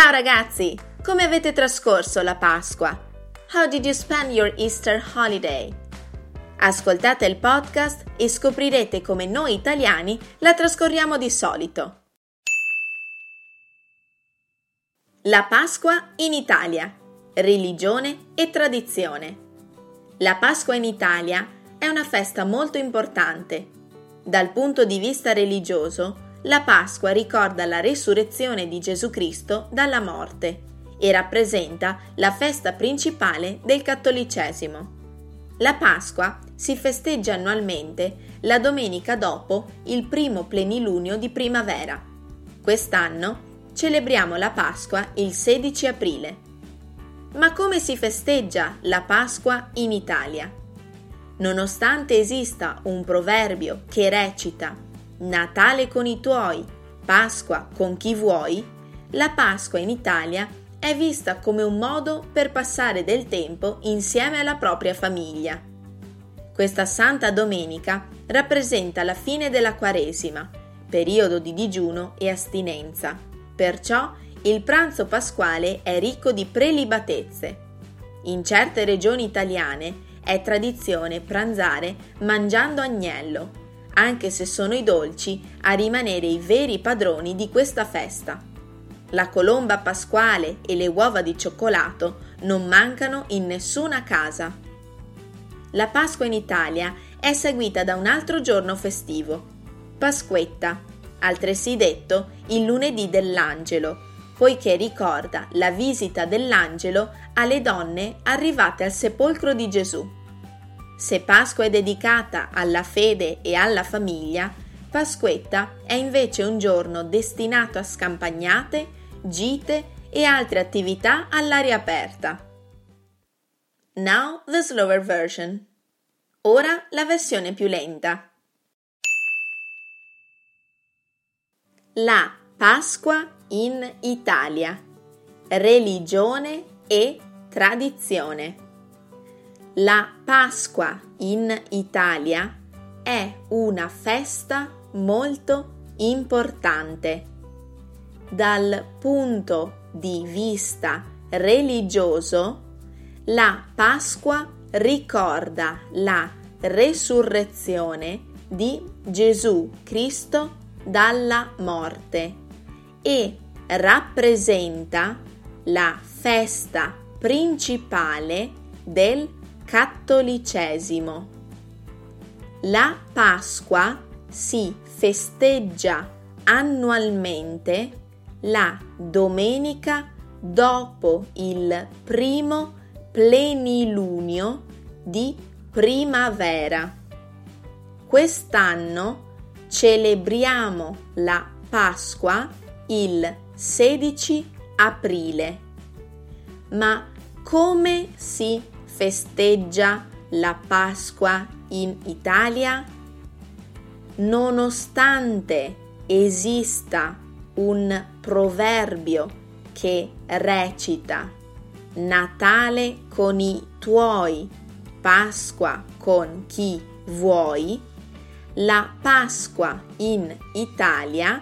Ciao ragazzi! Come avete trascorso la Pasqua? How did you spend your Easter holiday? Ascoltate il podcast e scoprirete come noi italiani la trascorriamo di solito. La Pasqua in Italia. Religione e tradizione. La Pasqua in Italia è una festa molto importante. Dal punto di vista religioso, la Pasqua ricorda la resurrezione di Gesù Cristo dalla morte e rappresenta la festa principale del cattolicesimo. La Pasqua si festeggia annualmente la domenica dopo il primo plenilunio di primavera. Quest'anno celebriamo la Pasqua il 16 aprile. Ma come si festeggia la Pasqua in Italia? Nonostante esista un proverbio che recita Natale con i tuoi, Pasqua con chi vuoi, la Pasqua in Italia è vista come un modo per passare del tempo insieme alla propria famiglia. Questa Santa Domenica rappresenta la fine della Quaresima, periodo di digiuno e astinenza. Perciò il pranzo pasquale è ricco di prelibatezze. In certe regioni italiane è tradizione pranzare mangiando agnello, anche se sono i dolci a rimanere i veri padroni di questa festa. La colomba pasquale e le uova di cioccolato non mancano in nessuna casa. La Pasqua in Italia è seguita da un altro giorno festivo, Pasquetta, altresì detto il lunedì dell'angelo, poiché ricorda la visita dell'angelo alle donne arrivate al sepolcro di Gesù. Se Pasqua è dedicata alla fede e alla famiglia, Pasquetta è invece un giorno destinato a scampagnate, gite e altre attività all'aria aperta. Now the slower version. Ora la versione più lenta. La Pasqua in Italia. Religione e tradizione. La Pasqua in Italia è una festa molto importante. Dal punto di vista religioso, la Pasqua ricorda la resurrezione di Gesù Cristo dalla morte e rappresenta la festa principale del cattolicesimo. La Pasqua si festeggia annualmente la domenica dopo il primo plenilunio di primavera. Quest'anno celebriamo la Pasqua il 16 aprile. Ma come si festeggia la Pasqua in Italia? Nonostante esista un proverbio che recita Natale con i tuoi, Pasqua con chi vuoi, la Pasqua in Italia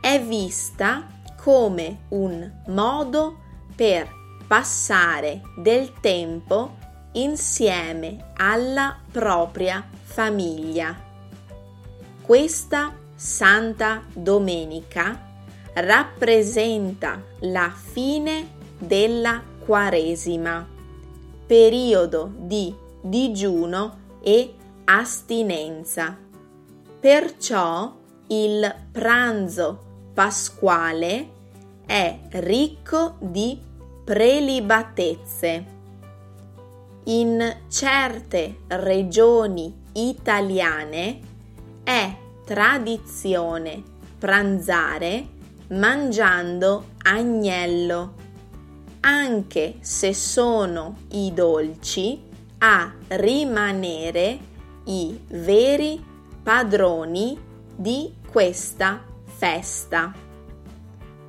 è vista come un modo per passare del tempo insieme alla propria famiglia. Questa Santa Domenica rappresenta la fine della Quaresima, periodo di digiuno e astinenza. Perciò il pranzo pasquale è ricco di prelibatezze in certe regioni italiane è tradizione pranzare mangiando agnello, anche se sono i dolci a rimanere i veri padroni di questa festa.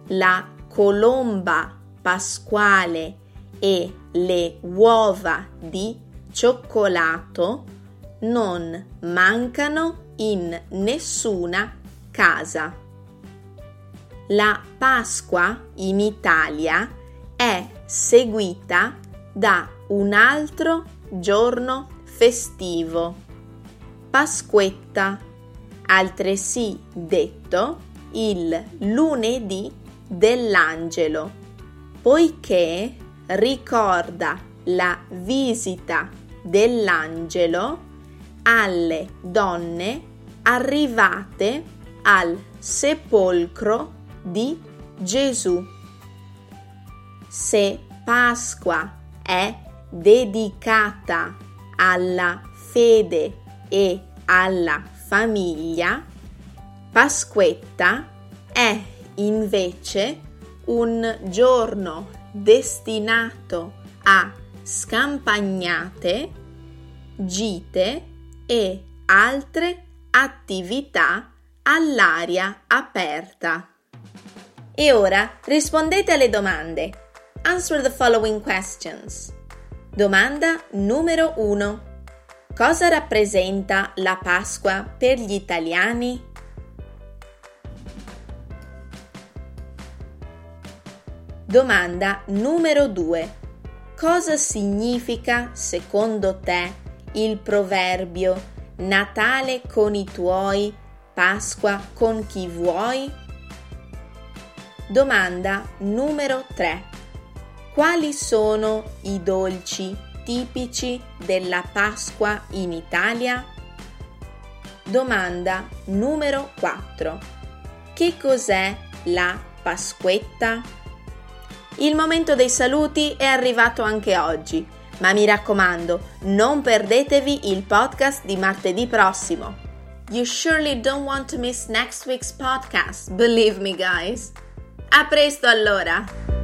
La colomba pasquale e le uova di cioccolato non mancano in nessuna casa. La Pasqua in Italia è seguita da un altro giorno festivo, Pasquetta, altresì detto il lunedì dell'angelo, poiché ricorda la visita dell'angelo alle donne arrivate al sepolcro di Gesù. Se Pasqua è dedicata alla fede e alla famiglia, Pasquetta è invece un giorno destinato a scampagnate, gite e altre attività all'aria aperta. E ora rispondete alle domande. Answer the following questions. Domanda numero 1. Cosa rappresenta la Pasqua per gli italiani? Domanda numero 2. Cosa significa secondo te il proverbio Natale con i tuoi, Pasqua con chi vuoi? Domanda numero 3. Quali sono i dolci tipici della Pasqua in Italia? Domanda numero 4. Che cos'è la Pasquetta? Il momento dei saluti è arrivato anche oggi, ma mi raccomando, non perdetevi il podcast di martedì prossimo. You surely don't want to miss next week's podcast, believe me guys. A presto allora!